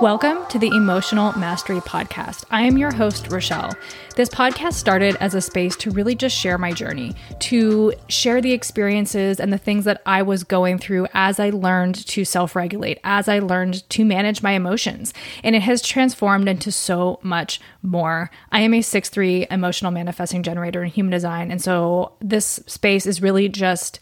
Welcome to the Emotional Mastery Podcast. I am your host, Rochelle. This podcast started as a space to really just share my journey, to share the experiences and the things that I was going through as I learned to self regulate, as I learned to manage my emotions. And it has transformed into so much more. I am a 6 3 emotional manifesting generator in human design. And so this space is really just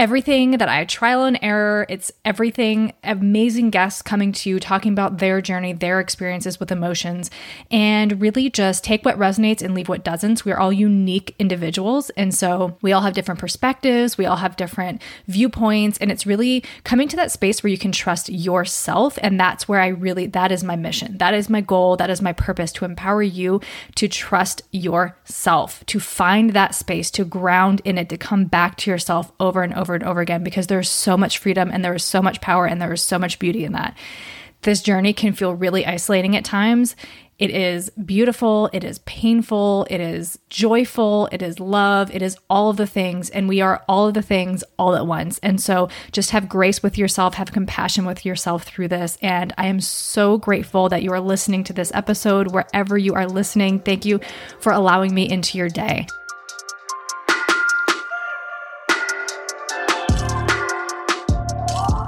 everything that I trial and error. It's everything, amazing guests coming to you, talking about their journey, their experiences with emotions, and really just take what resonates and leave what doesn't. We're all unique individuals. And so we all have different perspectives, we all have different viewpoints. And it's really coming to that space where you can trust yourself. And that's where I really, that is my mission. That is my goal. That is my purpose to empower you to trust yourself, to find that space, to ground in it, to come back to yourself over and over over and over again because there's so much freedom and there is so much power and there is so much beauty in that. This journey can feel really isolating at times. It is beautiful, it is painful, it is joyful, it is love, it is all of the things. And we are all of the things all at once. And so just have grace with yourself, have compassion with yourself through this. And I am so grateful that you are listening to this episode wherever you are listening. Thank you for allowing me into your day.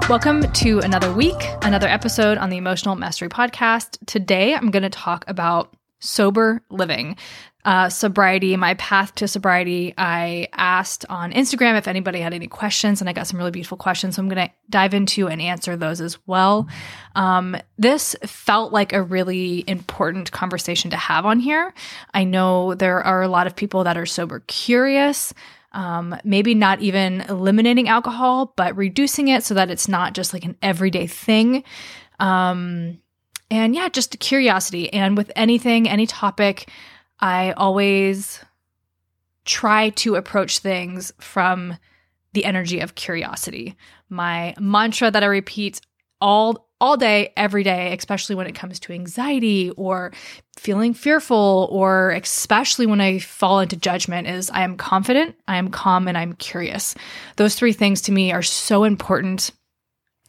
Welcome to another week, another episode on the Emotional Mastery Podcast. Today, I'm going to talk about sober living, uh, sobriety, my path to sobriety. I asked on Instagram if anybody had any questions, and I got some really beautiful questions. So I'm going to dive into and answer those as well. Um, this felt like a really important conversation to have on here. I know there are a lot of people that are sober curious um, maybe not even eliminating alcohol, but reducing it so that it's not just like an everyday thing. Um, and yeah, just curiosity. And with anything, any topic, I always try to approach things from the energy of curiosity. My mantra that I repeat all all day, every day, especially when it comes to anxiety or feeling fearful, or especially when I fall into judgment, is I am confident, I am calm, and I'm curious. Those three things to me are so important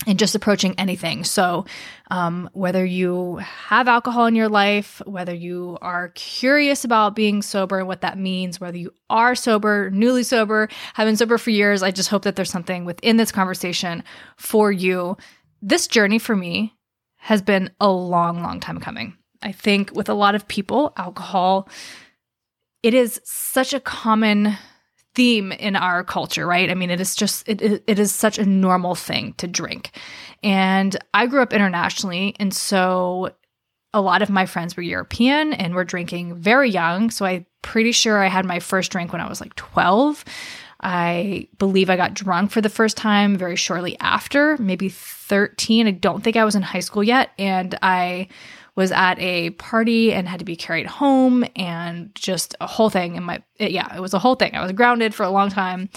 in just approaching anything. So, um, whether you have alcohol in your life, whether you are curious about being sober and what that means, whether you are sober, newly sober, have been sober for years, I just hope that there's something within this conversation for you this journey for me has been a long, long time coming. I think with a lot of people, alcohol, it is such a common theme in our culture, right? I mean, it is just, it, it is such a normal thing to drink. And I grew up internationally. And so a lot of my friends were European and were drinking very young. So I'm pretty sure I had my first drink when I was like 12. I believe I got drunk for the first time very shortly after, maybe 13. I don't think I was in high school yet. And I was at a party and had to be carried home and just a whole thing. And my, it, yeah, it was a whole thing. I was grounded for a long time.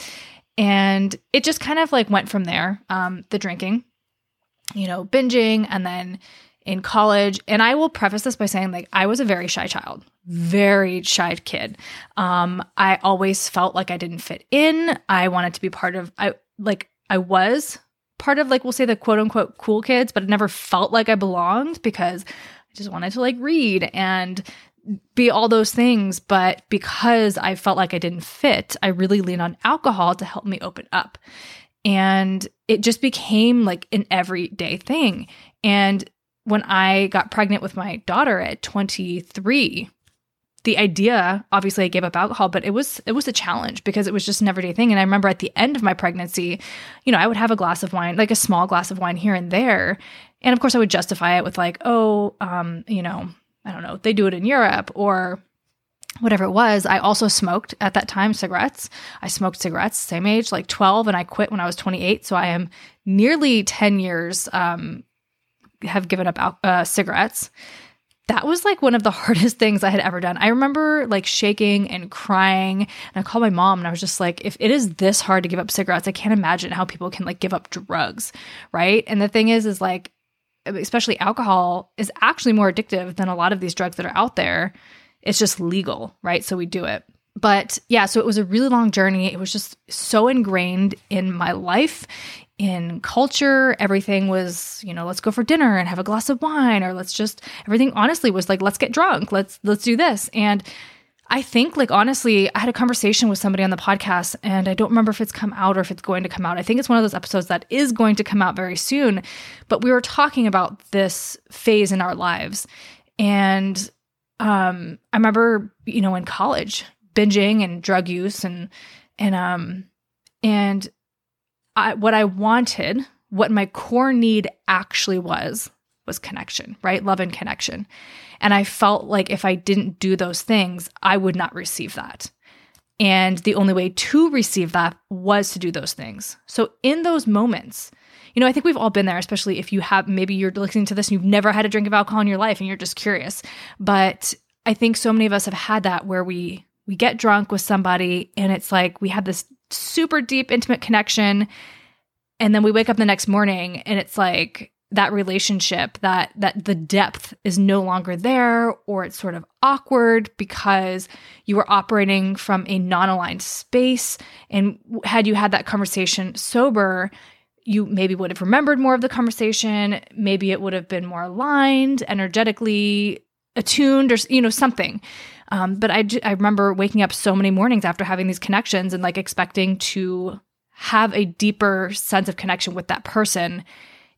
And it just kind of like went from there, um, the drinking, you know, binging and then in college. And I will preface this by saying, like, I was a very shy child, very shy kid. Um, I always felt like I didn't fit in. I wanted to be part of, I like, I was part of, like, we'll say the quote unquote cool kids, but it never felt like I belonged because I just wanted to like read and be all those things. But because I felt like I didn't fit, I really leaned on alcohol to help me open up. And it just became like an everyday thing. And when I got pregnant with my daughter at 23, the idea obviously I gave up alcohol, but it was it was a challenge because it was just an everyday thing. And I remember at the end of my pregnancy, you know, I would have a glass of wine, like a small glass of wine here and there. And of course I would justify it with like, oh, um, you know, I don't know, they do it in Europe or whatever it was. I also smoked at that time cigarettes. I smoked cigarettes, same age, like 12, and I quit when I was 28. So I am nearly 10 years um, have given up uh, cigarettes. That was like one of the hardest things I had ever done. I remember like shaking and crying. And I called my mom and I was just like, if it is this hard to give up cigarettes, I can't imagine how people can like give up drugs. Right. And the thing is, is like, especially alcohol is actually more addictive than a lot of these drugs that are out there. It's just legal. Right. So we do it but yeah, so it was a really long journey. It was just so ingrained in my life in culture, everything was, you know, let's go for dinner and have a glass of wine or let's just everything honestly was like let's get drunk. Let's let's do this. And I think, like, honestly, I had a conversation with somebody on the podcast, and I don't remember if it's come out or if it's going to come out. I think it's one of those episodes that is going to come out very soon. But we were talking about this phase in our lives. And um, I remember, you know, in college, binging and drug use and, and, um, and I, what I wanted, what my core need actually was, was connection, right? Love and connection. And I felt like if I didn't do those things, I would not receive that. And the only way to receive that was to do those things. So in those moments, you know, I think we've all been there, especially if you have maybe you're listening to this and you've never had a drink of alcohol in your life and you're just curious. But I think so many of us have had that where we we get drunk with somebody and it's like we have this super deep intimate connection. And then we wake up the next morning and it's like that relationship that that the depth is no longer there or it's sort of awkward because you were operating from a non-aligned space. And had you had that conversation sober you maybe would have remembered more of the conversation. Maybe it would have been more aligned energetically attuned or you know something um, but I, I remember waking up so many mornings after having these connections and like expecting to have a deeper sense of connection with that person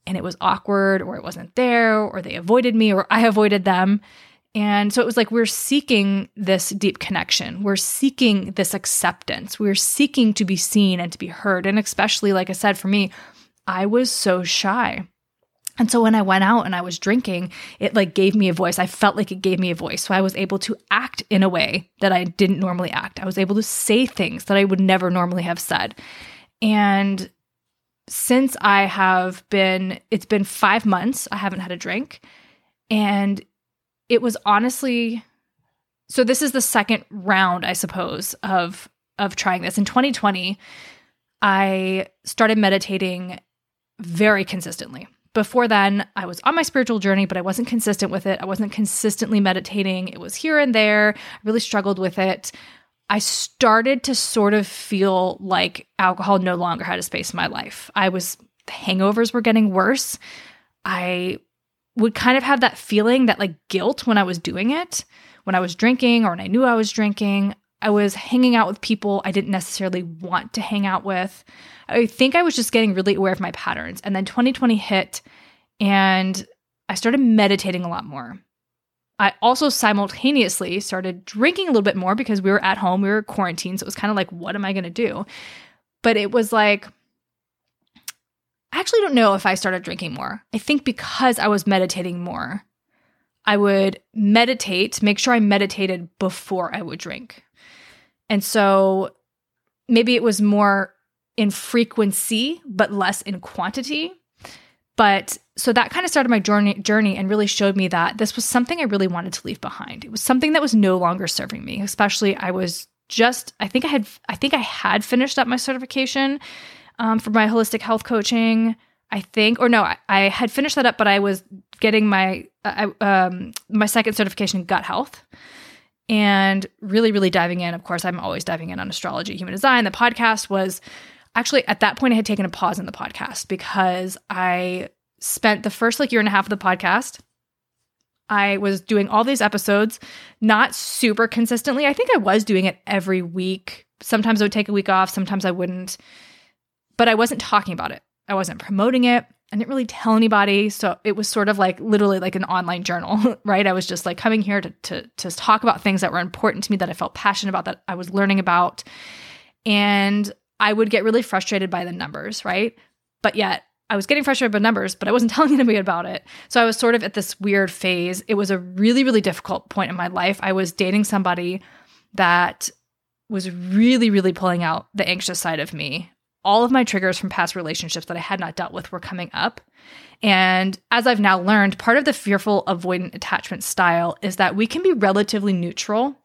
and it was awkward or it wasn't there or they avoided me or I avoided them. And so it was like we're seeking this deep connection. We're seeking this acceptance. We're seeking to be seen and to be heard. And especially, like I said, for me, I was so shy. And so when I went out and I was drinking, it like gave me a voice. I felt like it gave me a voice. So I was able to act in a way that I didn't normally act. I was able to say things that I would never normally have said. And since I have been, it's been five months, I haven't had a drink. And it was honestly, so this is the second round, I suppose, of of trying this. In 2020, I started meditating very consistently. Before then, I was on my spiritual journey, but I wasn't consistent with it. I wasn't consistently meditating. It was here and there. I really struggled with it. I started to sort of feel like alcohol no longer had a space in my life. I was, the hangovers were getting worse. I would kind of have that feeling, that like guilt when I was doing it, when I was drinking or when I knew I was drinking. I was hanging out with people I didn't necessarily want to hang out with. I think I was just getting really aware of my patterns. And then 2020 hit and I started meditating a lot more. I also simultaneously started drinking a little bit more because we were at home, we were quarantined. So it was kind of like, what am I going to do? But it was like, I actually don't know if I started drinking more. I think because I was meditating more, I would meditate, make sure I meditated before I would drink. And so maybe it was more in frequency, but less in quantity. But so that kind of started my journey journey and really showed me that this was something I really wanted to leave behind. It was something that was no longer serving me. Especially I was just I think I had I think I had finished up my certification um, for my holistic health coaching. I think, or no, I, I, had finished that up, but I was getting my uh, um, my second certification in gut health, and really, really diving in. Of course, I'm always diving in on astrology, human design. The podcast was actually at that point I had taken a pause in the podcast because I spent the first like year and a half of the podcast I was doing all these episodes not super consistently. I think I was doing it every week. Sometimes I would take a week off, sometimes I wouldn't. But I wasn't talking about it. I wasn't promoting it. I didn't really tell anybody. So it was sort of like literally like an online journal, right? I was just like coming here to, to, to talk about things that were important to me that I felt passionate about, that I was learning about. And I would get really frustrated by the numbers, right? But yet I was getting frustrated by numbers, but I wasn't telling anybody about it. So I was sort of at this weird phase. It was a really, really difficult point in my life. I was dating somebody that was really, really pulling out the anxious side of me. All of my triggers from past relationships that I had not dealt with were coming up. And as I've now learned, part of the fearful avoidant attachment style is that we can be relatively neutral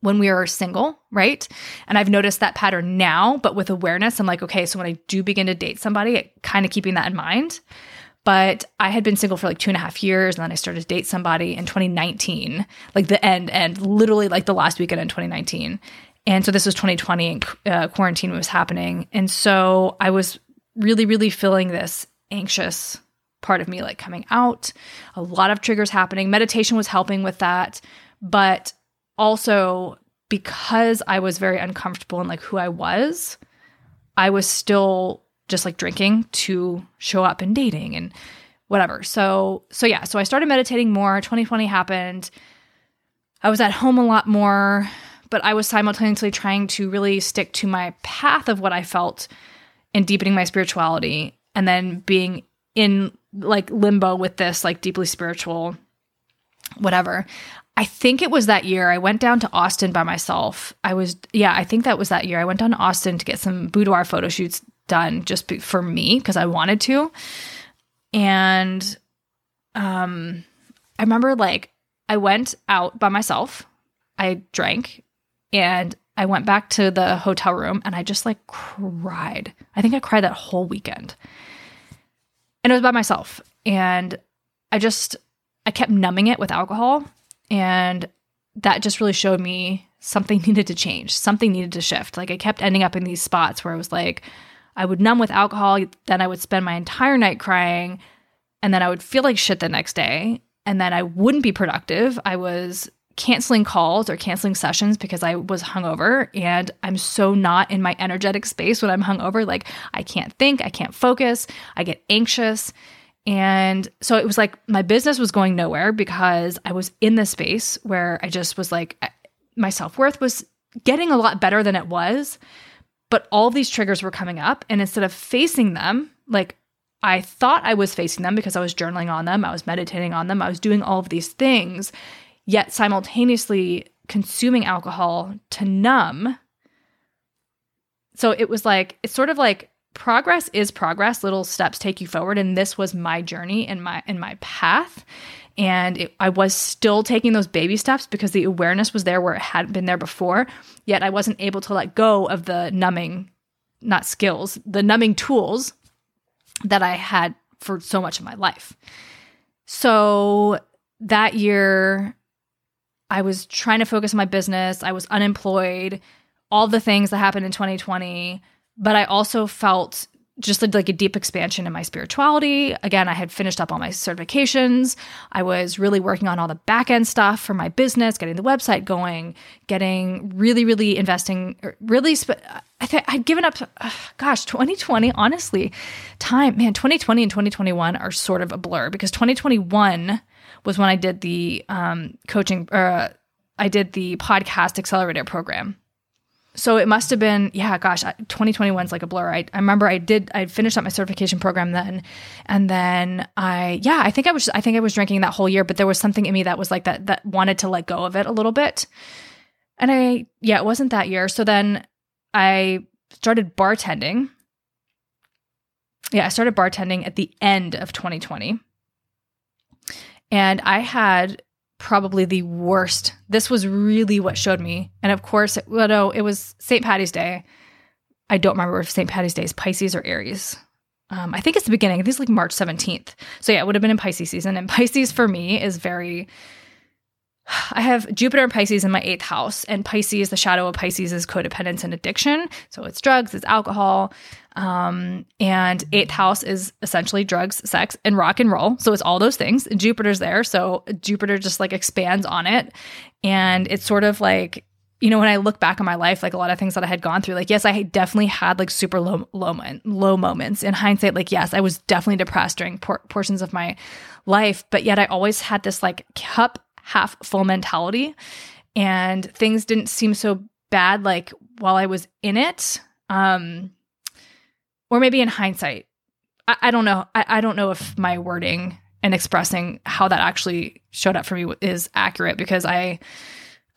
when we are single, right? And I've noticed that pattern now, but with awareness, I'm like, okay, so when I do begin to date somebody, kind of keeping that in mind. But I had been single for like two and a half years, and then I started to date somebody in 2019, like the end, and literally like the last weekend in 2019. And so this was 2020, and uh, quarantine was happening, and so I was really, really feeling this anxious part of me like coming out, a lot of triggers happening. Meditation was helping with that. But also because I was very uncomfortable in like who I was, I was still just like drinking to show up and dating and whatever. So so yeah, so I started meditating more. 2020 happened. I was at home a lot more, but I was simultaneously trying to really stick to my path of what I felt and deepening my spirituality and then being in like limbo with this like deeply spiritual whatever. I think it was that year I went down to Austin by myself. I was yeah, I think that was that year. I went down to Austin to get some boudoir photo shoots done just for me because I wanted to. And um I remember like I went out by myself. I drank and I went back to the hotel room and I just like cried. I think I cried that whole weekend. And it was by myself. And I just I kept numbing it with alcohol and that just really showed me something needed to change. Something needed to shift. Like I kept ending up in these spots where I was like I would numb with alcohol, then I would spend my entire night crying, and then I would feel like shit the next day, and then I wouldn't be productive. I was canceling calls or canceling sessions because I was hungover and I'm so not in my energetic space when I'm hungover. Like I can't think, I can't focus, I get anxious. And so it was like my business was going nowhere because I was in this space where I just was like, my self worth was getting a lot better than it was. But all these triggers were coming up. And instead of facing them, like I thought I was facing them because I was journaling on them, I was meditating on them, I was doing all of these things, yet simultaneously consuming alcohol to numb. So it was like, it's sort of like progress is progress little steps take you forward and this was my journey and my in my path and it, I was still taking those baby steps because the awareness was there where it hadn't been there before. Yet I wasn't able to let go of the numbing, not skills, the numbing tools that I had for so much of my life. So that year, I was trying to focus on my business. I was unemployed, all the things that happened in 2020. But I also felt just like a deep expansion in my spirituality. Again, I had finished up all my certifications. I was really working on all the back end stuff for my business, getting the website going, getting really, really investing, er, really. Sp- I th- I'd given up, gosh, 2020, honestly, time, man, 2020 and 2021 are sort of a blur because 2021 was when I did the um, coaching, uh, I did the podcast accelerator program. So it must have been yeah gosh 2021 is like a blur. I, I remember i did i finished up my certification program then. And then i yeah i think i was i think i was drinking that whole year but there was something in me that was like that that wanted to let go of it a little bit. And i yeah it wasn't that year. So then i started bartending. Yeah i started bartending at the end of 2020 and i had probably the worst. This was really what showed me. And of course, it, well, no, it was St. Patty's Day. I don't remember if St. Patty's Day is Pisces or Aries. Um, I think it's the beginning. I think it's like March 17th. So yeah, it would have been in Pisces season. And Pisces for me is very I have Jupiter and Pisces in my eighth house, and Pisces, the shadow of Pisces is codependence and addiction. So it's drugs, it's alcohol. Um, and eighth house is essentially drugs, sex, and rock and roll. So it's all those things. Jupiter's there. So Jupiter just like expands on it. And it's sort of like, you know, when I look back on my life, like a lot of things that I had gone through, like, yes, I definitely had like super low, low, low moments. In hindsight, like, yes, I was definitely depressed during por- portions of my life, but yet I always had this like cup half full mentality and things didn't seem so bad like while I was in it. Um or maybe in hindsight. I, I don't know. I, I don't know if my wording and expressing how that actually showed up for me is accurate because I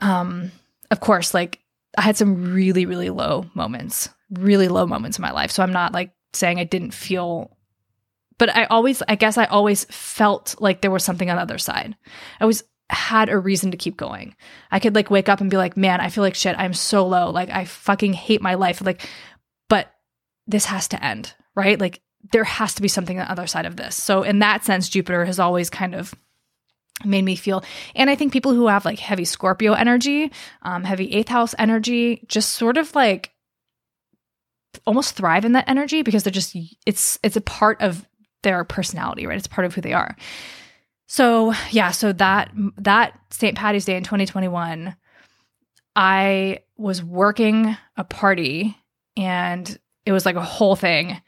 um of course like I had some really, really low moments, really low moments in my life. So I'm not like saying I didn't feel but I always, I guess I always felt like there was something on the other side. I was had a reason to keep going. I could like wake up and be like, man, I feel like shit. I'm so low. Like, I fucking hate my life. Like, this has to end, right? Like, there has to be something on the other side of this. So, in that sense, Jupiter has always kind of made me feel and i think people who have like heavy scorpio energy um heavy eighth house energy just sort of like almost thrive in that energy because they're just it's it's a part of their personality, right? It's part of who they are. So, yeah, so that that St. Patty's Day in 2021, I was working a party and it was like a whole thing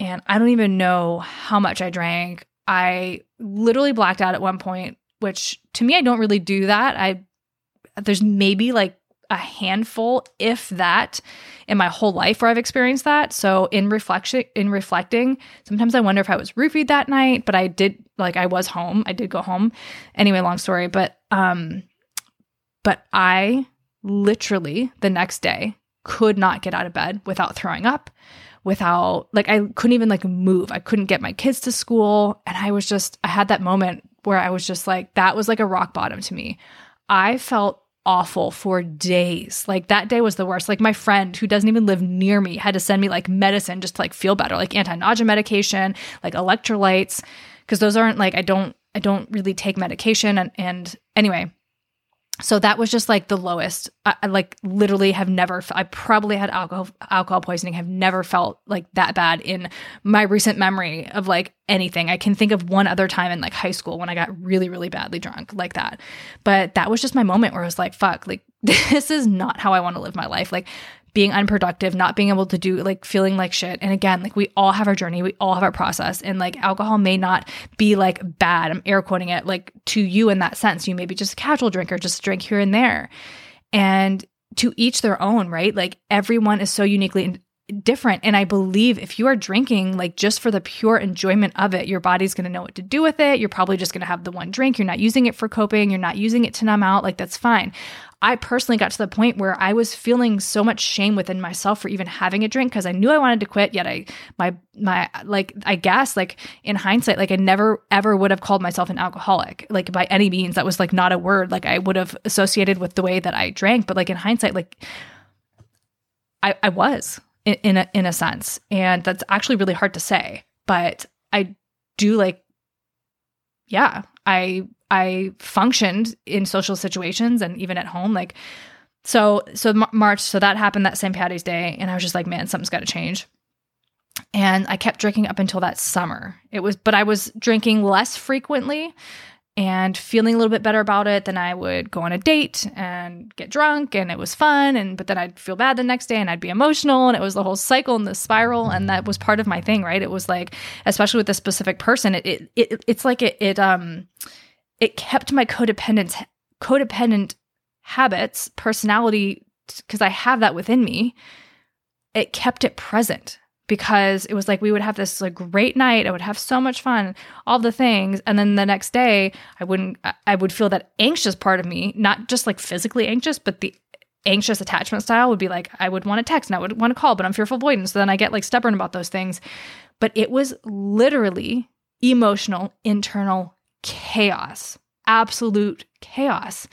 and I don't even know how much I drank. I literally blacked out at one point, which to me I don't really do that. I there's maybe like a handful if that in my whole life where I've experienced that. So in reflection in reflecting, sometimes I wonder if I was roofied that night, but I did like I was home. I did go home. Anyway, long story, but um but I literally the next day could not get out of bed without throwing up, without like I couldn't even like move. I couldn't get my kids to school and I was just I had that moment where I was just like that was like a rock bottom to me. I felt awful for days. Like that day was the worst. Like my friend who doesn't even live near me had to send me like medicine just to like feel better, like anti-nausea medication, like electrolytes, because those aren't like I don't I don't really take medication and and anyway, so that was just like the lowest. I, I, like literally have never i probably had alcohol alcohol poisoning have never felt like that bad in my recent memory of like anything. I can think of one other time in like high school when i got really really badly drunk like that. But that was just my moment where i was like fuck like this is not how i want to live my life. Like being unproductive, not being able to do like feeling like shit. And again, like we all have our journey, we all have our process. And like alcohol may not be like bad. I'm air quoting it like to you in that sense. You may be just a casual drinker, just drink here and there. And to each their own, right? Like everyone is so uniquely different. And I believe if you are drinking, like just for the pure enjoyment of it, your body's going to know what to do with it. You're probably just going to have the one drink. You're not using it for coping. You're not using it to numb out. Like that's fine. I personally got to the point where I was feeling so much shame within myself for even having a drink because I knew I wanted to quit. Yet I, my, my, like, I guess, like in hindsight, like I never ever would have called myself an alcoholic, like by any means. That was like not a word like I would have associated with the way that I drank. But like in hindsight, like I, I was in, in a in a sense, and that's actually really hard to say. But I do like, yeah, I I functioned in social situations and even at home. Like, so, so March, so that happened that St. Patty's Day. And I was just like, man, something's got to change. And I kept drinking up until that summer. It was, but I was drinking less frequently and feeling a little bit better about it. Then I would go on a date and get drunk and it was fun. And, but then I'd feel bad the next day and I'd be emotional. And it was the whole cycle and the spiral. And that was part of my thing, right? It was like, especially with this specific person, it, it, it it's like it, it, um, it kept my codependent codependent habits, personality because I have that within me. It kept it present because it was like we would have this like great night. I would have so much fun, all the things, and then the next day I wouldn't. I would feel that anxious part of me, not just like physically anxious, but the anxious attachment style would be like I would want to text and I would want to call, but I'm fearful avoidance. So then I get like stubborn about those things. But it was literally emotional internal chaos, absolute chaos.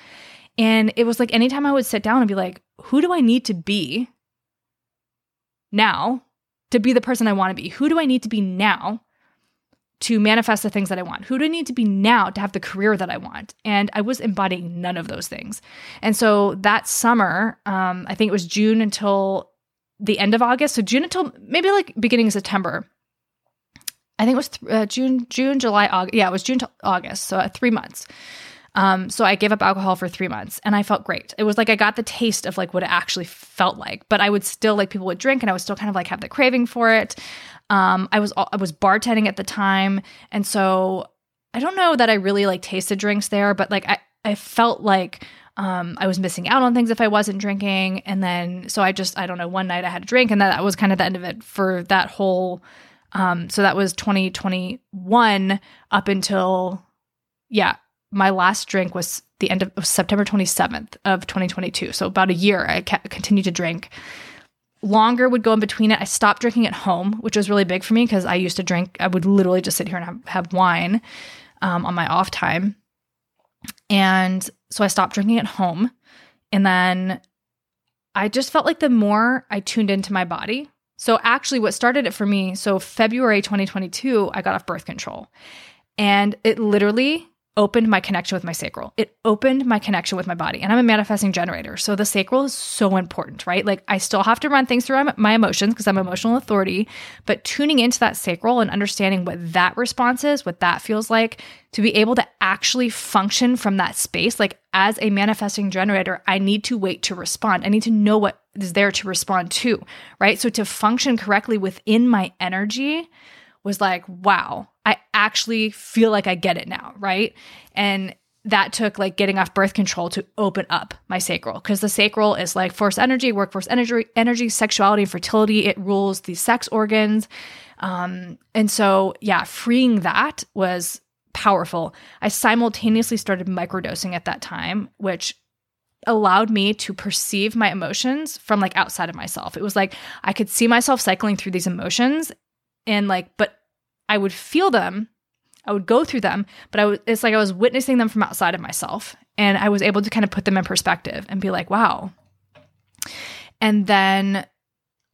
And it was like anytime I would sit down and be like, who do I need to be now to be the person I want to be? Who do I need to be now to manifest the things that I want? Who do I need to be now to have the career that I want? And I was embodying none of those things. And so that summer, um, I think it was June until the end of August. So June until maybe like beginning of September. I think it was th- uh, June, June, July, August. Yeah, it was June to August. So uh, three months. Um, so I gave up alcohol for three months and I felt great. It was like I got the taste of like what it actually felt like, but I would still like people would drink and I would still kind of like have the craving for it. Um, I was I was bartending at the time, and so I don't know that I really like tasted drinks there, but like I I felt like um, I was missing out on things if I wasn't drinking, and then so I just I don't know one night I had a drink, and that, that was kind of the end of it for that whole um, so that was 2021 up until, yeah, my last drink was the end of September 27th of 2022. So about a year, I continued to drink. Longer would go in between it. I stopped drinking at home, which was really big for me because I used to drink. I would literally just sit here and have, have wine um, on my off time. And so I stopped drinking at home. And then I just felt like the more I tuned into my body, so, actually, what started it for me, so February 2022, I got off birth control. And it literally opened my connection with my sacral. It opened my connection with my body. And I'm a manifesting generator. So the sacral is so important, right? Like I still have to run things through my emotions because I'm emotional authority, but tuning into that sacral and understanding what that response is, what that feels like, to be able to actually function from that space. Like as a manifesting generator, I need to wait to respond. I need to know what is there to respond to, right? So to function correctly within my energy was like, wow, I actually feel like I get it now, right? And that took like getting off birth control to open up my sacral because the sacral is like force energy, workforce energy, energy, sexuality, and fertility. It rules the sex organs. Um, and so, yeah, freeing that was powerful. I simultaneously started microdosing at that time, which allowed me to perceive my emotions from like outside of myself. It was like I could see myself cycling through these emotions and like, but I would feel them, I would go through them, but I was, it's like I was witnessing them from outside of myself. And I was able to kind of put them in perspective and be like, wow. And then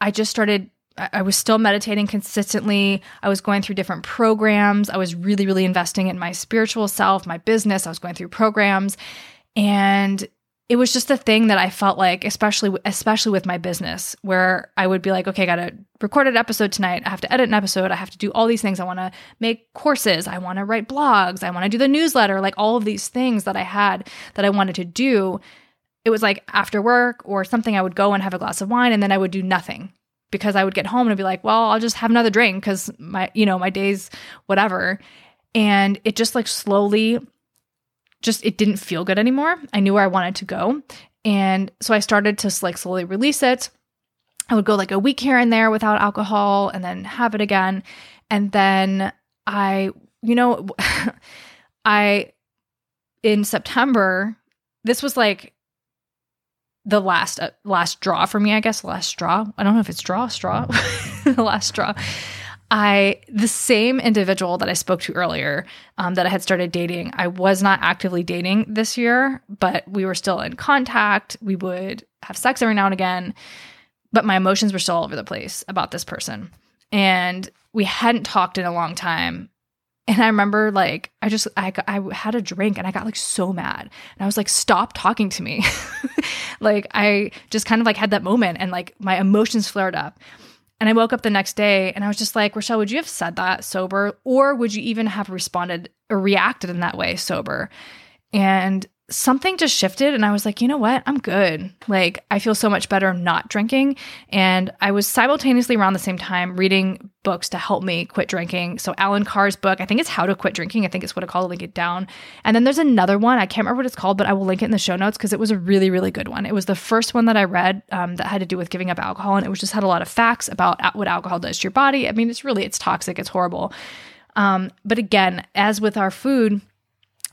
I just started I was still meditating consistently. I was going through different programs. I was really, really investing in my spiritual self, my business. I was going through programs. And it was just a thing that I felt like, especially especially with my business, where I would be like, okay, I gotta record an episode tonight. I have to edit an episode. I have to do all these things. I want to make courses. I want to write blogs. I want to do the newsletter. Like all of these things that I had that I wanted to do. It was like after work or something, I would go and have a glass of wine, and then I would do nothing because I would get home and be like, well, I'll just have another drink because my, you know, my days, whatever. And it just like slowly just it didn't feel good anymore. I knew where I wanted to go. And so I started to like slowly release it. I would go like a week here and there without alcohol and then have it again. And then I, you know, I in September, this was like the last uh, last draw for me, I guess, last straw. I don't know if it's draw, straw, the last straw. I, the same individual that I spoke to earlier, um, that I had started dating, I was not actively dating this year, but we were still in contact. We would have sex every now and again, but my emotions were still all over the place about this person. And we hadn't talked in a long time. And I remember like I just I I had a drink and I got like so mad. And I was like stop talking to me. like I just kind of like had that moment and like my emotions flared up. And I woke up the next day and I was just like, Rochelle, would you have said that sober? Or would you even have responded or reacted in that way sober? And something just shifted and I was like, you know what? I'm good. Like, I feel so much better not drinking. And I was simultaneously around the same time reading books to help me quit drinking. So, Alan Carr's book, I think it's How to Quit Drinking. I think it's what I call link it down. And then there's another one. I can't remember what it's called, but I will link it in the show notes because it was a really, really good one. It was the first one that I read um, that had to do with giving up alcohol. And it was just had a lot of facts about what alcohol does to your body. I mean, it's really, it's toxic, it's horrible. Um, but again, as with our food,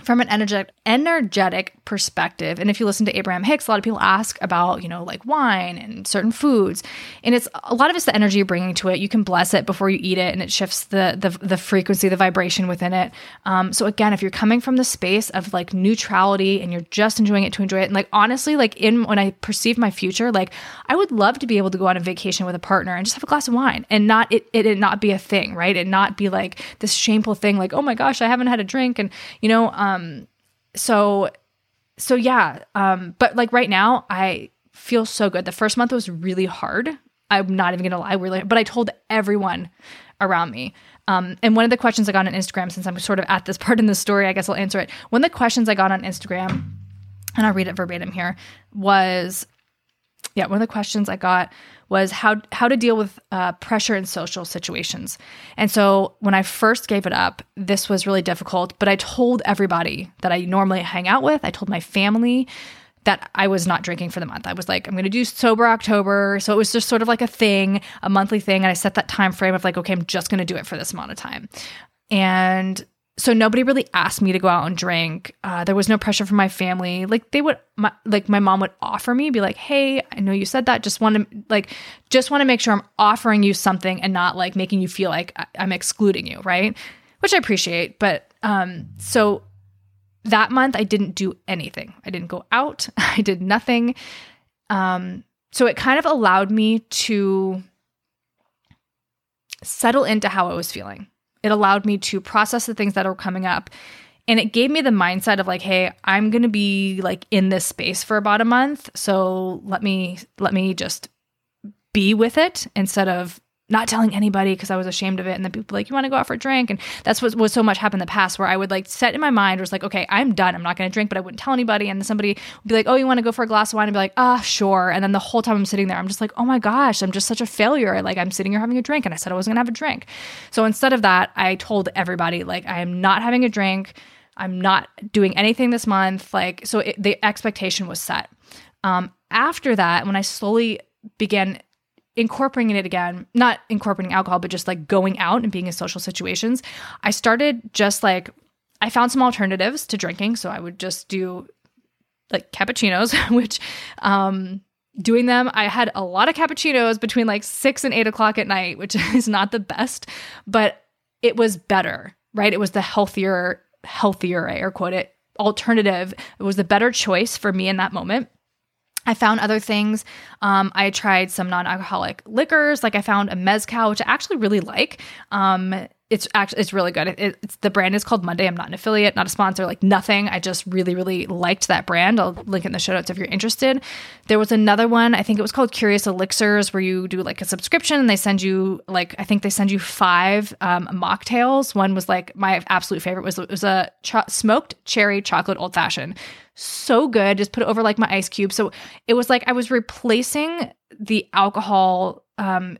from an energetic energetic perspective and if you listen to abraham hicks a lot of people ask about you know like wine and certain foods and it's a lot of it's the energy you're bringing to it. You can bless it before you eat it and it shifts the the, the frequency the vibration within it. Um, so again if you're coming from the space of like neutrality and you're just enjoying it to enjoy it and like honestly like in when i perceive my future like i would love to be able to go on a vacation with a partner and just have a glass of wine and not it it, it not be a thing right? And not be like this shameful thing like oh my gosh i haven't had a drink and you know um so so yeah um but like right now i feel so good. The first month was really hard. I'm not even gonna lie really but i told everyone around me. Um, and one of the questions i got on instagram since i'm sort of at this part in the story i guess i'll answer it. One of the questions i got on instagram and i'll read it verbatim here was yeah one of the questions i got was how how to deal with uh, pressure in social situations. And so when I first gave it up, this was really difficult. But I told everybody that I normally hang out with. I told my family that I was not drinking for the month. I was like, I'm going to do sober October. So it was just sort of like a thing, a monthly thing. And I set that time frame of like, okay, I'm just going to do it for this amount of time. And so nobody really asked me to go out and drink. Uh, there was no pressure from my family. Like they would, my, like my mom would offer me, be like, "Hey, I know you said that. Just want to like, just want to make sure I'm offering you something and not like making you feel like I'm excluding you, right?" Which I appreciate. But um, so that month I didn't do anything. I didn't go out. I did nothing. Um, so it kind of allowed me to settle into how I was feeling it allowed me to process the things that are coming up. And it gave me the mindset of like, hey, I'm going to be like in this space for about a month, so let me let me just be with it instead of not telling anybody because I was ashamed of it. And then people like, you want to go out for a drink? And that's what was so much happened in the past where I would like set in my mind was like, okay, I'm done. I'm not going to drink, but I wouldn't tell anybody. And then somebody would be like, oh, you want to go for a glass of wine? And be like, ah, oh, sure. And then the whole time I'm sitting there, I'm just like, oh my gosh, I'm just such a failure. Like I'm sitting here having a drink and I said I wasn't going to have a drink. So instead of that, I told everybody like, I am not having a drink. I'm not doing anything this month. Like, so it, the expectation was set. Um, after that, when I slowly began incorporating it again, not incorporating alcohol, but just like going out and being in social situations, I started just like, I found some alternatives to drinking. So I would just do like cappuccinos, which, um, doing them, I had a lot of cappuccinos between like six and eight o'clock at night, which is not the best, but it was better, right? It was the healthier, healthier, I air quote it, alternative. It was the better choice for me in that moment. I found other things. Um, I tried some non-alcoholic liquors. Like I found a mezcal, which I actually really like. Um, it's actually it's really good. It, it's the brand is called Monday. I'm not an affiliate, not a sponsor, like nothing. I just really really liked that brand. I'll link in the show notes if you're interested. There was another one. I think it was called Curious Elixirs, where you do like a subscription and they send you like I think they send you five um, mocktails. One was like my absolute favorite was it was a cho- smoked cherry chocolate old fashioned so good. Just put it over like my ice cube. So it was like I was replacing the alcohol um,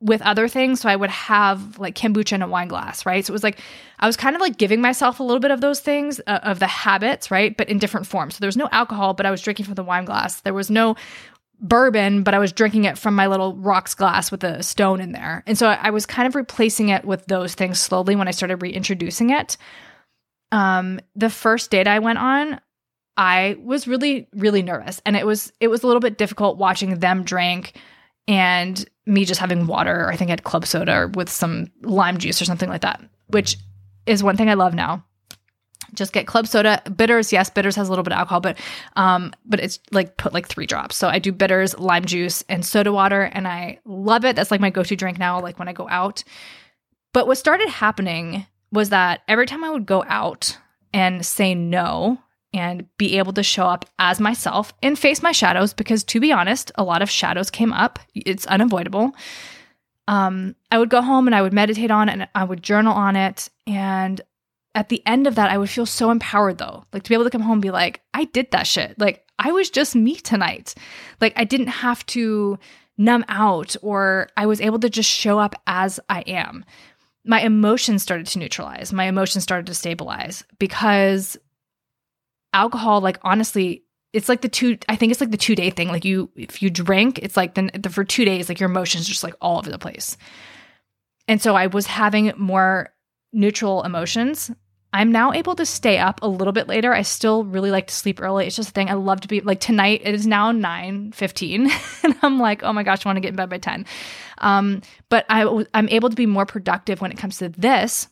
with other things. So I would have like kombucha in a wine glass, right? So it was like I was kind of like giving myself a little bit of those things, uh, of the habits, right? But in different forms. So there was no alcohol, but I was drinking from the wine glass. There was no bourbon, but I was drinking it from my little rocks glass with a stone in there. And so I was kind of replacing it with those things slowly when I started reintroducing it. Um, the first date I went on, I was really really nervous and it was it was a little bit difficult watching them drink and me just having water. I think I had club soda with some lime juice or something like that, which is one thing I love now. Just get club soda, bitters. Yes, bitters has a little bit of alcohol, but um, but it's like put like three drops. So I do bitters, lime juice, and soda water, and I love it. That's like my go-to drink now. Like when I go out. But what started happening was that every time I would go out and say no and be able to show up as myself and face my shadows because to be honest a lot of shadows came up. It's unavoidable. Um, i would go home and i would meditate on it and i would journal on it. And at the end of that i would feel so empowered though like to be able to come home and be like i did that shit. Like i was just me tonight. Like i didn't have to numb out or i was able to just show up as i am. My emotions started to neutralize. My emotions started to stabilize because alcohol, like honestly, it's like the two. I think it's like the two day thing. Like you, if you drink, it's like then the, for two days, like your emotions just like all over the place. And so I was having more neutral emotions. I'm now able to stay up a little bit later. I still really like to sleep early. It's just a thing. I love to be like tonight. It is now nine fifteen, and I'm like, oh my gosh, I want to get in bed by ten. Um, but I, I'm able to be more productive when it comes to this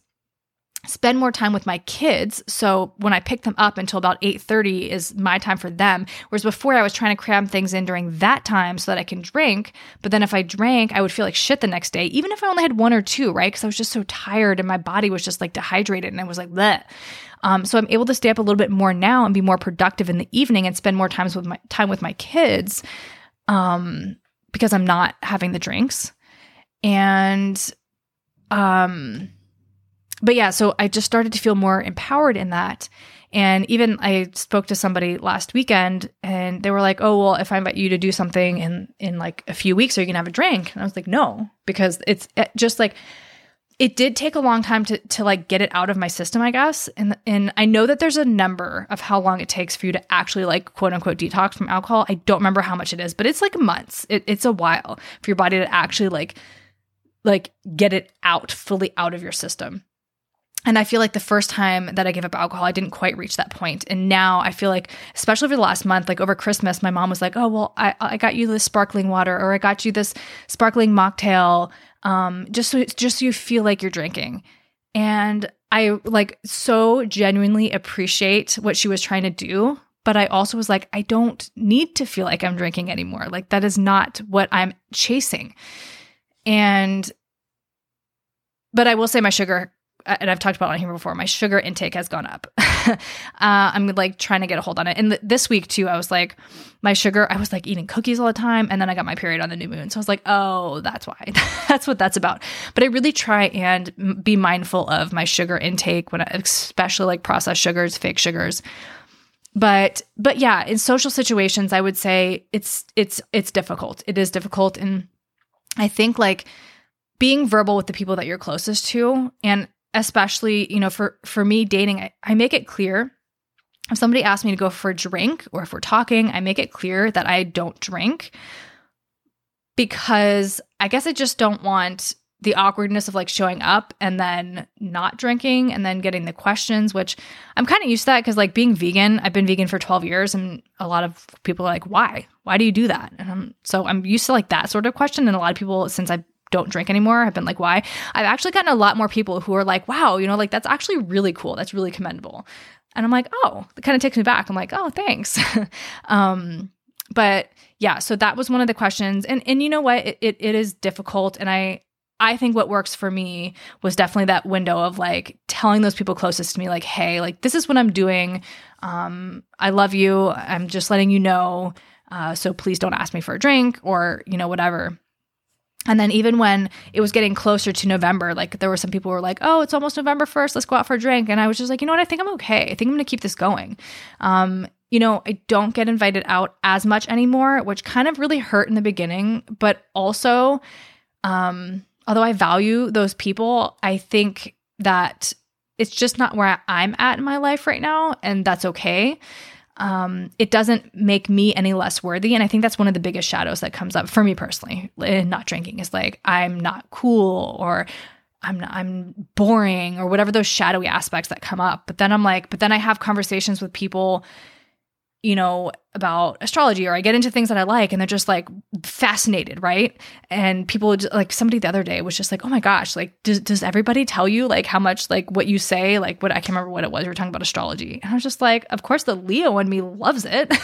spend more time with my kids. So when i pick them up until about 8.30 is my time for them. Whereas before i was trying to cram things in during that time so that i can drink. But then if i drank i would feel like shit the next day even if i only had one or two right? Because i was just so tired and my body was just like dehydrated and i was like bleh. Um, so i'm able to stay up a little bit more now and be more productive in the evening and spend more times with my time with my kids um, because i'm not having the drinks. And um but yeah, so I just started to feel more empowered in that. And even I spoke to somebody last weekend and they were like, "Oh, well, if I invite you to do something in in like a few weeks, are you to have a drink?" And I was like, "No," because it's eh, just like it did take a long time to to like get it out of my system, I guess. And and I know that there's a number of how long it takes for you to actually like quote unquote detox from alcohol. I don't remember how much it is, but it's like months. It, it's a while for your body to actually like like get it out fully out of your system. And I feel like the first time that I gave up alcohol, I didn't quite reach that point. And now I feel like, especially over the last month, like over Christmas, my mom was like, "Oh, well, I, I got you this sparkling water, or I got you this sparkling mocktail, um, just so just so you feel like you're drinking." And I like so genuinely appreciate what she was trying to do, but I also was like, I don't need to feel like I'm drinking anymore. Like that is not what I'm chasing. And but I will say my sugar and I've talked about on here before, my sugar intake has gone up. uh, I'm like trying to get a hold on it. And th- this week too, I was like, my sugar, I was like eating cookies all the time. And then I got my period on the new moon. So I was like, oh, that's why. that's what that's about. But I really try and m- be mindful of my sugar intake when, I, especially like processed sugars, fake sugars. But, but yeah, in social situations, I would say it's, it's, it's difficult. It is difficult. And I think like, being verbal with the people that you're closest to and especially you know for for me dating I, I, make it clear if somebody asks me to go for a drink or if we're talking i make it clear that i don't drink because i guess i just don't want the awkwardness of like showing up and then not drinking and then getting the questions which i'm kind of used to that because like being vegan i've been vegan for 12 years and a lot of people are like why? Why do you do that? And I'm, so i'm used to like that sort of question and a lot of people since i've don't drink anymore have been like, why? I've actually gotten a lot more people who are like, wow, you know, like that's actually really cool. That's really commendable. And I'm like, oh, it kind of takes me back. I'm like, oh, thanks. um, but yeah, so that was one of the questions. And and you know what? It, it, it is difficult. And I I think what works for me was definitely that window of like telling those people closest to me, like, hey, like this is what I'm doing. Um, I love you. I'm just letting you know. Uh, so please don't ask me for a drink or, you know, whatever. And then even when it was getting closer to November, like there were some people who were like, "Oh, it's almost November first. Let's go out for a drink." And I was just like, "You know what? I think I'm okay. I think I'm going to keep this going." Um, you know, I don't get invited out as much anymore, which kind of really hurt in the beginning, but also um although I value those people, I think that it's just not where I'm at in my life right now, and that's okay um, it doesn't make me any less worthy. And I think that's one of the biggest shadows that comes up for me personally in not drinking is like, I'm not cool or I'm not, I'm boring or whatever those shadowy aspects that come up. But then I'm like, but then I have conversations with people you know, about astrology or I get into things that I like and they're just like fascinated, right? And people like somebody the other day was just like, "Oh my gosh, like does does everybody tell you like how much like what you say, like what I can't remember what it was. We were talking about astrology." And I was just like, "Of course the Leo in me loves it."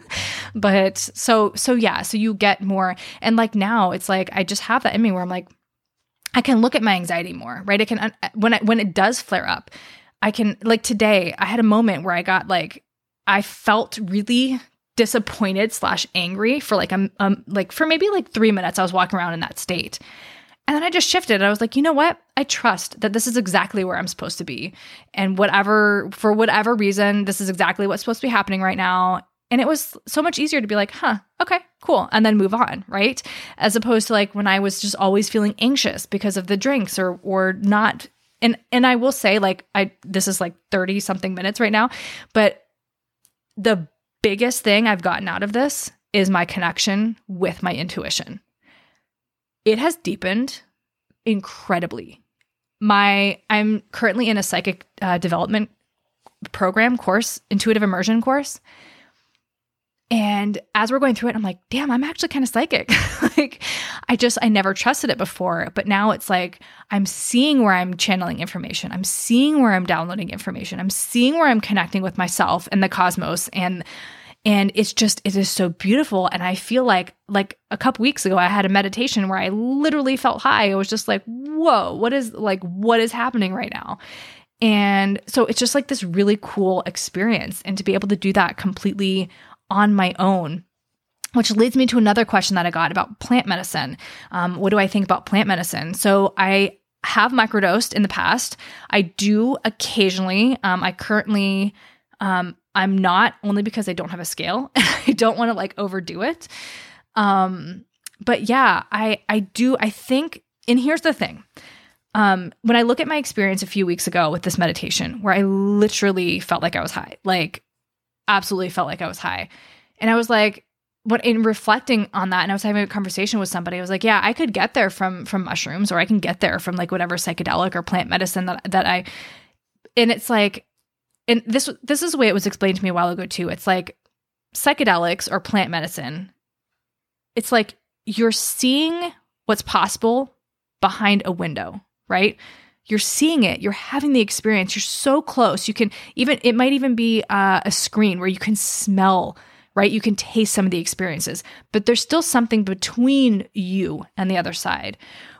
but so so yeah, so you get more and like now it's like I just have that in me where I'm like I can look at my anxiety more, right? I can uh, when I, when it does flare up, I can like today I had a moment where I got like I felt really disappointed slash angry for like um, um like for maybe like three minutes. I was walking around in that state. And then I just shifted. I was like, you know what? I trust that this is exactly where I'm supposed to be. And whatever, for whatever reason, this is exactly what's supposed to be happening right now. And it was so much easier to be like, huh, okay, cool. And then move on, right? As opposed to like when I was just always feeling anxious because of the drinks or or not. And and I will say, like, I this is like 30 something minutes right now, but the biggest thing I've gotten out of this is my connection with my intuition. It has deepened incredibly. My I'm currently in a psychic uh, development program course, intuitive immersion course, and as we're going through it, I'm like, damn, I'm actually kind of psychic. like, I just, I never trusted it before. But now it's like, I'm seeing where I'm channeling information. I'm seeing where I'm downloading information. I'm seeing where I'm connecting with myself and the cosmos. And, and it's just, it is so beautiful. And I feel like, like a couple weeks ago, I had a meditation where I literally felt high. I was just like, whoa, what is, like, what is happening right now? And so it's just like this really cool experience. And to be able to do that completely on my own. Which leads me to another question that I got about plant medicine. Um, what do I think about plant medicine? So I have microdosed in the past. I do occasionally. Um, I currently, um, I'm not only because I don't have a scale. I don't want to like overdo it. Um, but yeah, I I do. I think, and here's the thing. Um, when I look at my experience a few weeks ago with this meditation, where I literally felt like I was high, like absolutely felt like I was high. And I was like, what in reflecting on that and I was having a conversation with somebody, I was like, yeah, I could get there from from mushrooms or I can get there from like whatever psychedelic or plant medicine that that I and it's like and this this is the way it was explained to me a while ago too. It's like psychedelics or plant medicine. It's like you're seeing what's possible behind a window, right? You're seeing it. You're having the experience. You're so close. You can even it might even be uh, a screen where you can smell right? You can taste some of the experiences but there's still something between you and the other side.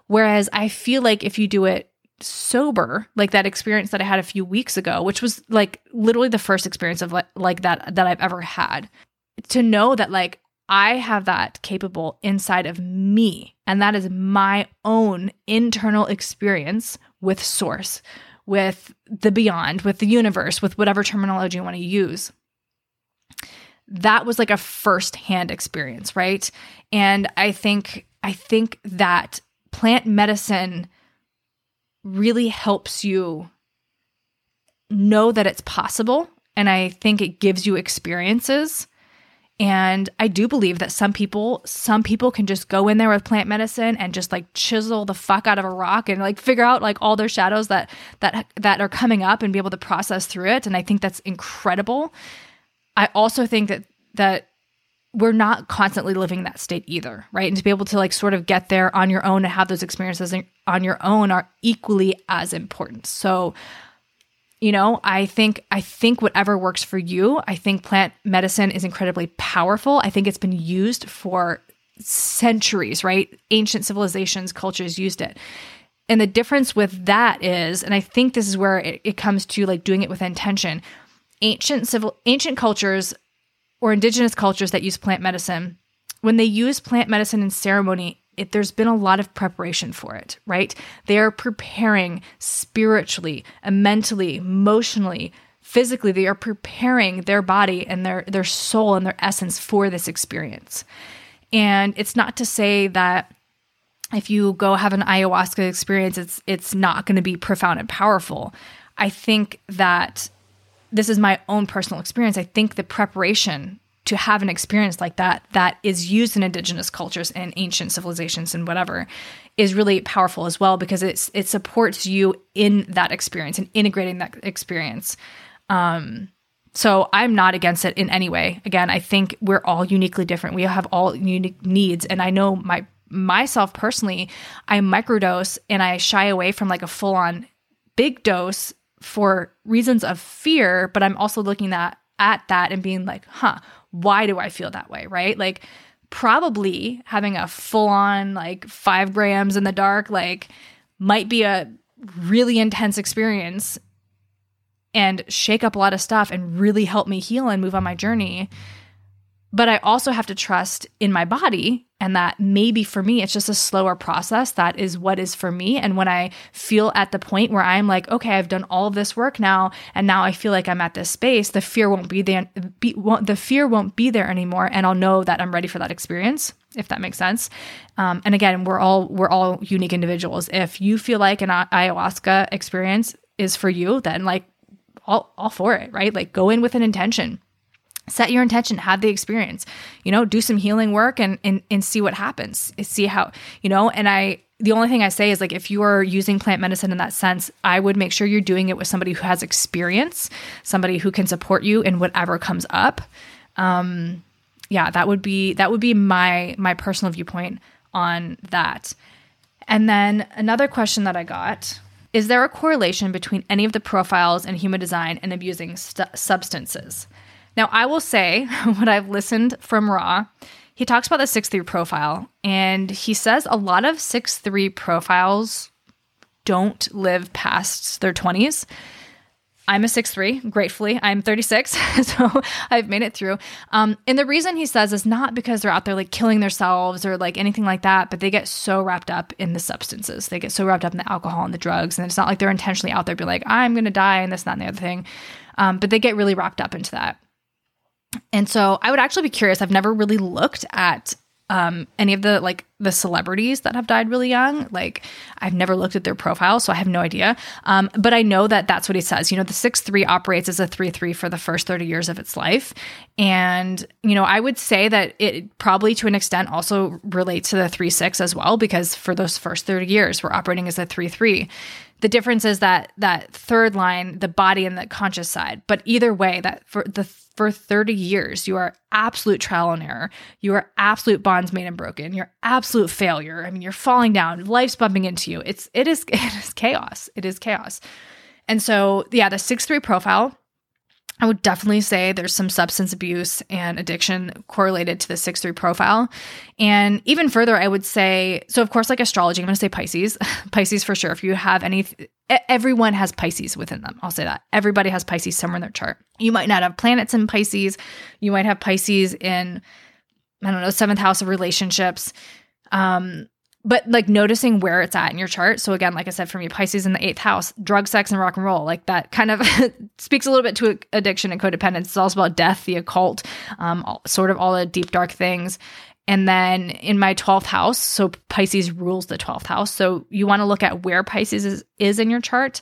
Whereas i feel like if you do it sober, like that experience that I had a few weeks ago, which was like literally the first experience of like, like that that I've ever had, to know that like I have that capable inside of me. And that is my own internal experience with source, with the beyond, with the universe, with whatever terminology you want to use. That was like a firsthand experience, right? And I think I think that plant medicine really helps you know that it's possible. And I think it gives you experiences. And I do believe that some people, some people can just go in there with plant medicine and just like chisel the fuck out of a rock and like figure out like all their shadows that that that are coming up and be able to process through it. And I think that's incredible. I also think that that we're not constantly living that state either, right? And to be able to like sort of get there on your own and have those experiences on your own are equally as important. So, you know, I think I think whatever works for you, I think plant medicine is incredibly powerful. I think it's been used for centuries, right? Ancient civilizations, cultures used it. And the difference with that is, and I think this is where it, it comes to like doing it with intention. Ancient civil ancient cultures or indigenous cultures that use plant medicine, when they use plant medicine in ceremony, it, there's been a lot of preparation for it, right? They are preparing spiritually, mentally, emotionally, physically. They are preparing their body and their their soul and their essence for this experience. And it's not to say that if you go have an ayahuasca experience, it's it's not going to be profound and powerful. I think that this is my own personal experience. I think the preparation to have an experience like that that is used in indigenous cultures and ancient civilizations and whatever is really powerful as well because it's it supports you in that experience and integrating that experience. Um, so I'm not against it in any way. Again, I think we're all uniquely different. We have all unique needs, and I know my myself personally, I microdose and I shy away from like a full on big dose for reasons of fear, but I'm also looking at at that and being like, huh, why do I feel that way? Right? Like probably having a full on like five grams in the dark, like might be a really intense experience and shake up a lot of stuff and really help me heal and move on my journey. But I also have to trust in my body and that maybe for me it's just a slower process. That is what is for me. And when i feel at the point where i'm like okay i've done all of this work now and now i feel like i'm at this space the fear won't be there be, won't, the fear won't be there anymore and i'll know that i'm ready for that experience if that makes sense. Um, and again we're all we're all unique individuals. If you feel like an ayahuasca experience is for you then like all, all for it right? Like go in with an intention set your intention have the experience you know do some healing work and and, and see what happens see how you know and i the only thing i say is like if you are using plant medicine in that sense i would make sure you're doing it with somebody who has experience somebody who can support you in whatever comes up. Um yeah that would be that would be my my personal viewpoint on that. And then another question that i got is there a correlation between any of the profiles in human design and abusing st- substances now, I will say what I've listened from Ra. he talks about the 6 3 profile, and he says a lot of 6 3 profiles don't live past their 20s. I'm a 6'3, gratefully. I'm 36, so I've made it through. Um, and the reason he says is not because they're out there like killing themselves or like anything like that, but they get so wrapped up in the substances. They get so wrapped up in the alcohol and the drugs. And it's not like they're intentionally out there being like, I'm going to die and this, that, and the other thing. Um, but they get really wrapped up into that. And so I would actually be curious. I've never really looked at um, any of the like the celebrities that have died really young. Like I've never looked at their profile, so I have no idea. Um, but I know that that's what he says. You know, the six three operates as a three three for the first thirty years of its life, and you know I would say that it probably to an extent also relates to the three six as well because for those first thirty years we're operating as a three three. The difference is that that third line, the body and the conscious side. But either way, that for the for 30 years. You are absolute trial and error. You are absolute bonds made and broken. You're absolute failure. I mean, you're falling down. Life's bumping into you. It's it is it is chaos. It is chaos. And so, yeah, the 6-3 profile I would definitely say there's some substance abuse and addiction correlated to the 6 3 profile. And even further, I would say so, of course, like astrology, I'm going to say Pisces. Pisces for sure. If you have any, everyone has Pisces within them. I'll say that. Everybody has Pisces somewhere in their chart. You might not have planets in Pisces. You might have Pisces in, I don't know, seventh house of relationships. Um, but like noticing where it's at in your chart. So again, like I said, for me, Pisces in the eighth house, drug, sex, and rock and roll, like that kind of speaks a little bit to addiction and codependence. It's also about death, the occult, um, all, sort of all the deep dark things. And then in my 12th house, so Pisces rules the 12th house. So you want to look at where Pisces is, is in your chart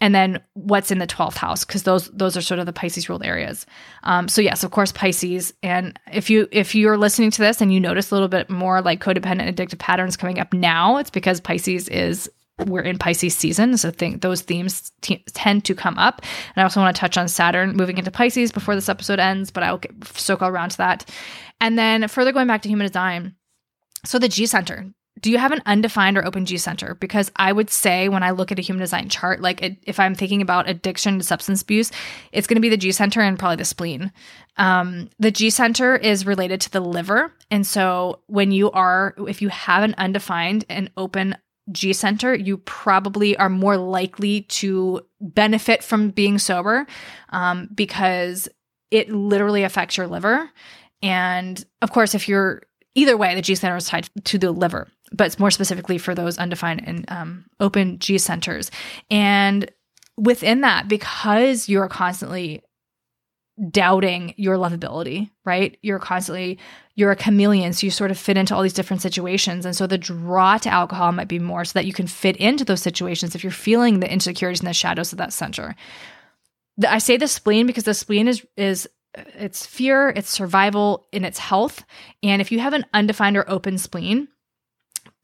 and then what's in the 12th house? Because those those are sort of the pisces ruled areas. Um, so yes of course pisces. And if you if you're listening to this and you notice a little bit more like codependent addictive patterns coming up now it's because pisces is we're in pisces season. So think those themes t- tend to come up. And i also want to touch on saturn moving into pisces before this episode ends but i'll get, circle around to that. And then further going back to human design. So the G center, do you have an undefined or open G center? Because I would say when I look at a human design chart, like it, if I'm thinking about addiction to substance abuse, it's going to be the G center and probably the spleen. Um, the G center is related to the liver. And so when you are, if you have an undefined and open G center, you probably are more likely to benefit from being sober um, because it literally affects your liver. And of course, if you're either way, the G center is tied to the liver but more specifically for those undefined and um, open G centers. And within that, because you're constantly doubting your lovability, right? You're constantly, you're a chameleon. So you sort of fit into all these different situations. And so the draw to alcohol might be more so that you can fit into those situations if you're feeling the insecurities and the shadows of that center. I say the spleen because the spleen is, is, it's fear, it's survival, in its health. And if you have an undefined or open spleen,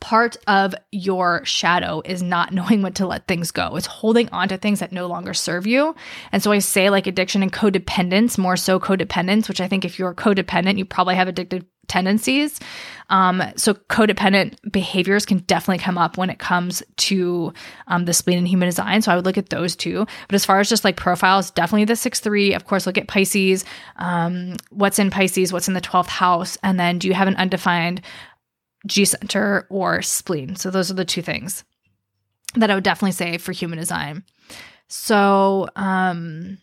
part of your shadow is not knowing when to let things go. It's holding on to things that no longer serve you. And so I say like addiction and codependence, more so codependence, which I think if you're codependent, you probably have addictive tendencies. Um, so codependent behaviors can definitely come up when it comes to um, the spleen and human design. So I would look at those two. But as far as just like profiles, definitely the six three. Of course, look at Pisces. Um, what's in Pisces? What's in the twelfth house? And then do you have an undefined G center or spleen. So those are the two things that I would definitely say for human design. So um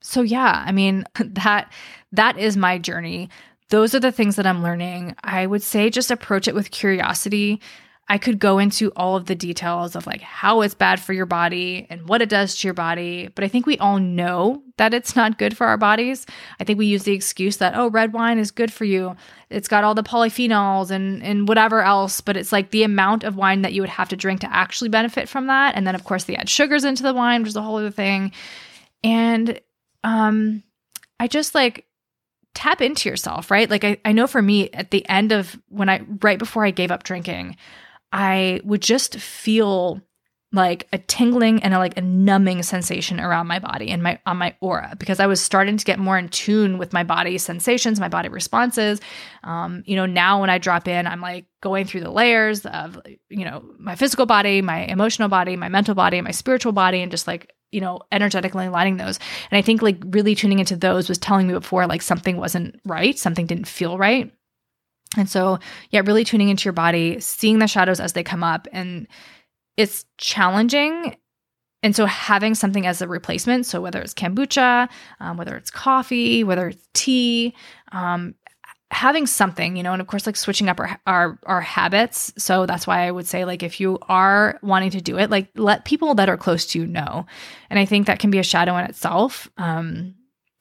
so yeah, I mean that that is my journey. Those are the things that I'm learning. I would say just approach it with curiosity. I could go into all of the details of like how it's bad for your body and what it does to your body, but I think we all know that it's not good for our bodies. I think we use the excuse that oh, red wine is good for you. It's got all the polyphenols and and whatever else, but it's like the amount of wine that you would have to drink to actually benefit from that. And then of course they add sugars into the wine, which is a whole other thing. And um I just like tap into yourself, right? Like I, I know for me at the end of when I right before I gave up drinking, I would just feel like a tingling and a like a numbing sensation around my body and my on my aura because I was starting to get more in tune with my body sensations, my body responses. Um, you know, now when I drop in, I'm like going through the layers of you know my physical body, my emotional body, my mental body, my spiritual body, and just like you know energetically aligning those. And I think like really tuning into those was telling me before like something wasn't right, something didn't feel right. And so, yeah, really tuning into your body, seeing the shadows as they come up. And it's challenging. And so, having something as a replacement, so whether it's kombucha, um, whether it's coffee, whether it's tea, um, having something, you know, and of course, like switching up our, our our habits. So that's why I would say, like, if you are wanting to do it, like, let people that are close to you know. And I think that can be a shadow in itself. Um,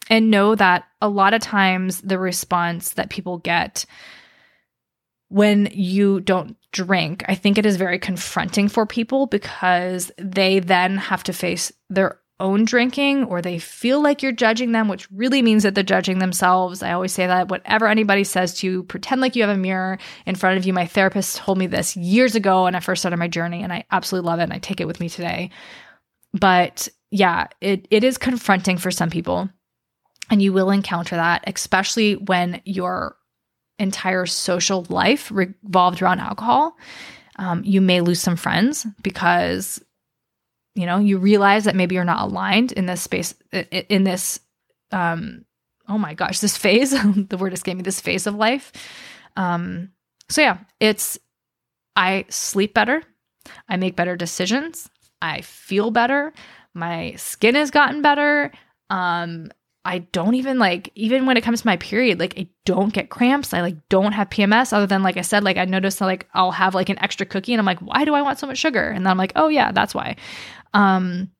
and know that a lot of times the response that people get when you don't drink, I think it is very confronting for people because they then have to face their own drinking or they feel like you're judging them, which really means that they're judging themselves. I always say that whatever anybody says to you, pretend like you have a mirror in front of you. My therapist told me this years ago when I first started my journey, and I absolutely love it and I take it with me today. But yeah, it, it is confronting for some people. And you will encounter that, especially when you're entire social life revolved around alcohol, um, you may lose some friends because you know you realize that maybe you're not aligned in this space in this um oh my gosh, this phase, the word escaped me, this phase of life. Um so yeah, it's I sleep better, I make better decisions, I feel better, my skin has gotten better. Um I don't even like even when it comes to my period, like I don't get cramps. I like don't have PMS other than like I said, like I noticed that like I'll have like an extra cookie and I'm like, why do I want so much sugar? And then I'm like, oh yeah, that's why. Um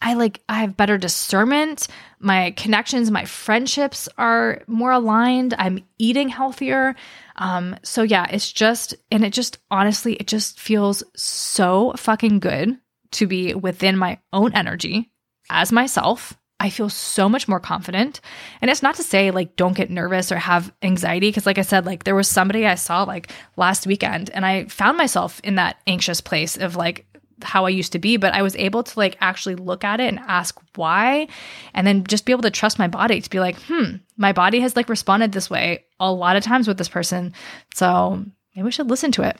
I like I have better discernment. My connections, my friendships are more aligned. I'm eating healthier. Um so yeah, it's just and it just honestly it just feels so fucking good to be within my own energy as myself I feel so much more confident. And it's not to say like don't get nervous or have anxiety because like I said like there was somebody I saw like last weekend and I found myself in that anxious place of like how I used to be, but I was able to like actually look at it and ask why and then just be able to trust my body to be like, "Hmm, my body has like responded this way a lot of times with this person." So, maybe we should listen to it.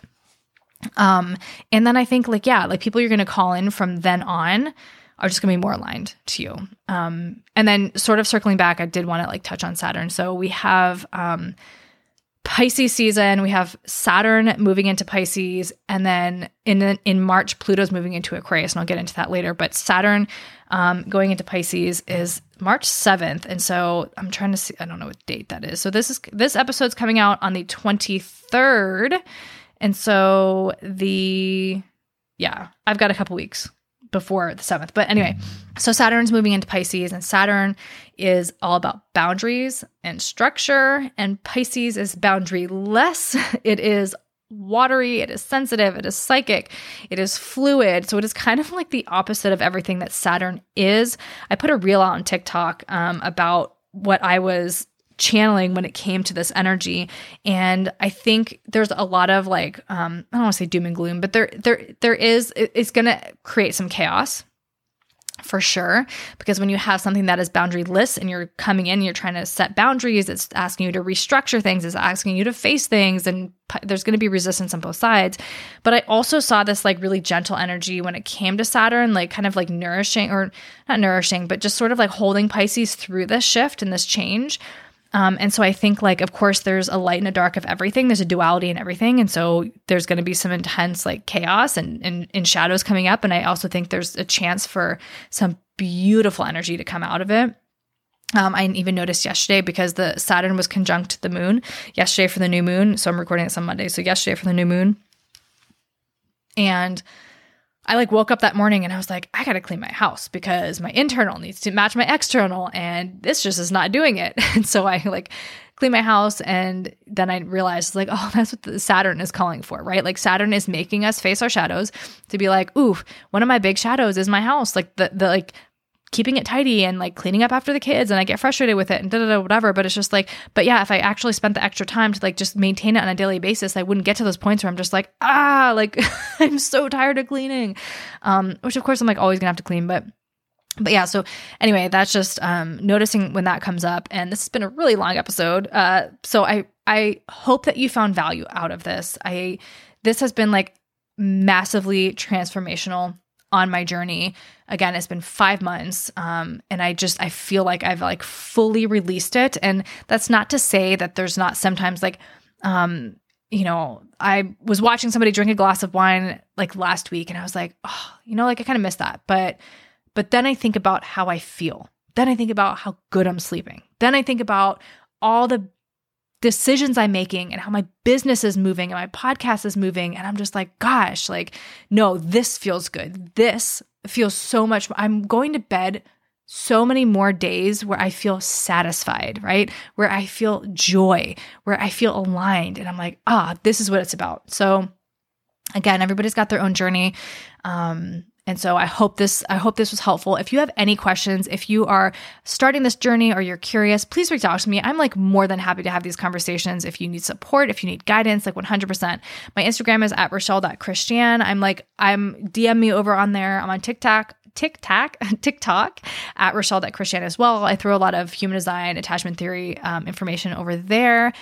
Um and then I think like yeah, like people you're going to call in from then on are just going to be more aligned to you. Um, and then sort of circling back, I did want to like touch on Saturn. So we have um, Pisces season, we have Saturn moving into Pisces, and then in in March, Pluto's moving into Aquarius, and I'll get into that later. But Saturn um, going into Pisces is March seventh, and so I'm trying to see. I don't know what date that is. So this is this episode's coming out on the 23rd, and so the yeah, I've got a couple weeks before the seventh. But anyway, so Saturn's moving into Pisces, and Saturn is all about boundaries and structure, and Pisces is boundary less. It is watery, it is sensitive, it is psychic, it is fluid. So it is kind of like the opposite of everything that Saturn is. I put a reel out on TikTok um, about what I was channeling when it came to this energy. And i think there's a lot of like um i don't want to say doom and gloom but there there there is it's going to create some chaos for sure. Because when you have something that is boundaryless and you're coming in you're trying to set boundaries it's asking you to restructure things it's asking you to face things and there's going to be resistance on both sides. But i also saw this like really gentle energy when it came to saturn like kind of like nourishing or not nourishing but just sort of like holding pisces through this shift and this change um, and so I think, like, of course, there's a light and a dark of everything. There's a duality in everything. And so there's going to be some intense, like, chaos and, and, and shadows coming up. And I also think there's a chance for some beautiful energy to come out of it. Um, I even noticed yesterday because the Saturn was conjunct the moon yesterday for the new moon. So I'm recording this on Monday. So yesterday for the new moon. And I like woke up that morning and I was like, I gotta clean my house because my internal needs to match my external, and this just is not doing it. And so I like clean my house, and then I realized like, oh, that's what Saturn is calling for, right? Like Saturn is making us face our shadows to be like, ooh, one of my big shadows is my house. Like the the like keeping it tidy and like cleaning up after the kids and I get frustrated with it and da da whatever. But it's just like, but yeah, if I actually spent the extra time to like just maintain it on a daily basis, I wouldn't get to those points where I'm just like, ah, like I'm so tired of cleaning. Um, which of course I'm like always gonna have to clean, but but yeah, so anyway, that's just um noticing when that comes up. And this has been a really long episode. Uh so I I hope that you found value out of this. I this has been like massively transformational on my journey again it's been five months um, and i just i feel like i've like fully released it and that's not to say that there's not sometimes like um you know i was watching somebody drink a glass of wine like last week and i was like oh you know like i kind of missed that but but then i think about how i feel then i think about how good i'm sleeping then i think about all the decisions I'm making and how my business is moving and my podcast is moving. And I'm just like, gosh, like, no, this feels good. This feels so much. I'm going to bed so many more days where I feel satisfied, right? Where I feel joy, where I feel aligned. And I'm like, ah, this is what it's about. So, again, everybody's got their own journey. Um, and so I hope this I hope this was helpful. If you have any questions, if you are starting this journey or you're curious, please reach out to me. I'm like more than happy to have these conversations. If you need support, if you need guidance, like 100%. My Instagram is at Rochelle.Christiane. I'm like, I'm DM me over on there. I'm on TikTok, TikTok, TikTok at Rochelle.Christiane as well. I throw a lot of human design, attachment theory um, information over there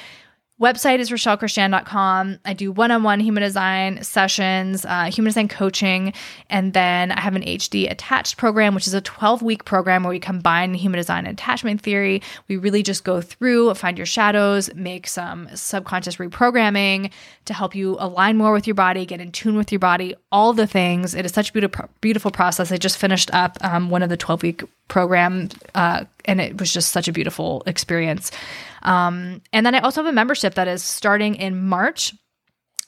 Website is rochellechristiane.com. I do one on one human design sessions, uh, human design coaching, and then I have an HD attached program, which is a 12 week program where we combine human design and attachment theory. We really just go through, find your shadows, make some subconscious reprogramming to help you align more with your body, get in tune with your body, all the things. It is such a beautiful, beautiful process. I just finished up um, one of the 12 week programs, uh, and it was just such a beautiful experience. Um, and then I also have a membership that is starting in March.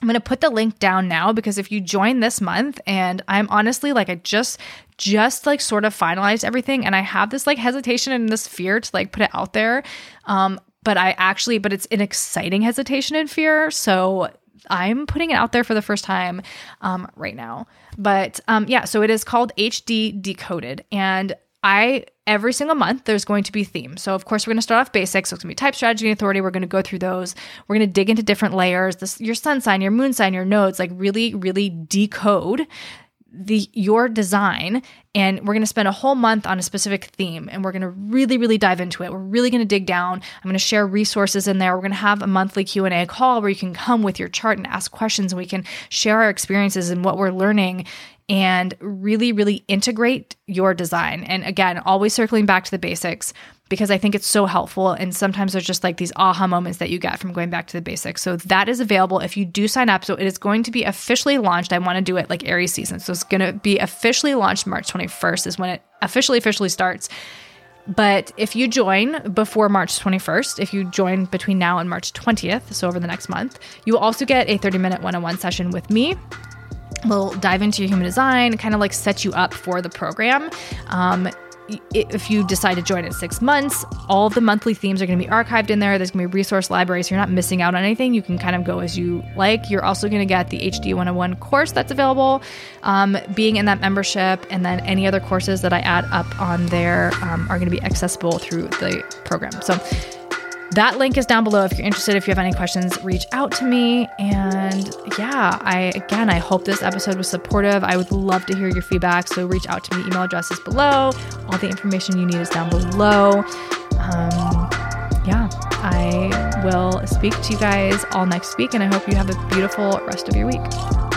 I'm going to put the link down now because if you join this month and I'm honestly like I just just like sort of finalized everything and I have this like hesitation and this fear to like put it out there. Um but I actually but it's an exciting hesitation and fear. So I'm putting it out there for the first time um, right now. But um, yeah, so it is called HD Decoded. And I every single month there's going to be themes. So of course we're going to start off basics. So it's going to be type, strategy, and authority. We're going to go through those. We're going to dig into different layers. This your sun sign, your moon sign, your nodes. Like really, really decode the your design and we're going to spend a whole month on a specific theme and we're going to really really dive into it we're really going to dig down i'm going to share resources in there we're going to have a monthly q&a call where you can come with your chart and ask questions and we can share our experiences and what we're learning and really, really integrate your design. And again, always circling back to the basics because I think it's so helpful. And sometimes there's just like these aha moments that you get from going back to the basics. So that is available if you do sign up. So it is going to be officially launched. I want to do it like Aries season. So it's going to be officially launched March 21st, is when it officially, officially starts. But if you join before March 21st, if you join between now and March 20th, so over the next month, you will also get a 30 minute one on one session with me We'll dive into your human design, kind of like set you up for the program. Um, if you decide to join in six months, all the monthly themes are going to be archived in there. There's going to be resource libraries, so you're not missing out on anything. You can kind of go as you like. You're also going to get the HD 101 course that's available, um, being in that membership, and then any other courses that I add up on there um, are going to be accessible through the program. So that link is down below if you're interested. If you have any questions, reach out to me. And yeah, I again, I hope this episode was supportive. I would love to hear your feedback. So reach out to me. Email address is below. All the information you need is down below. Um, yeah, I will speak to you guys all next week, and I hope you have a beautiful rest of your week.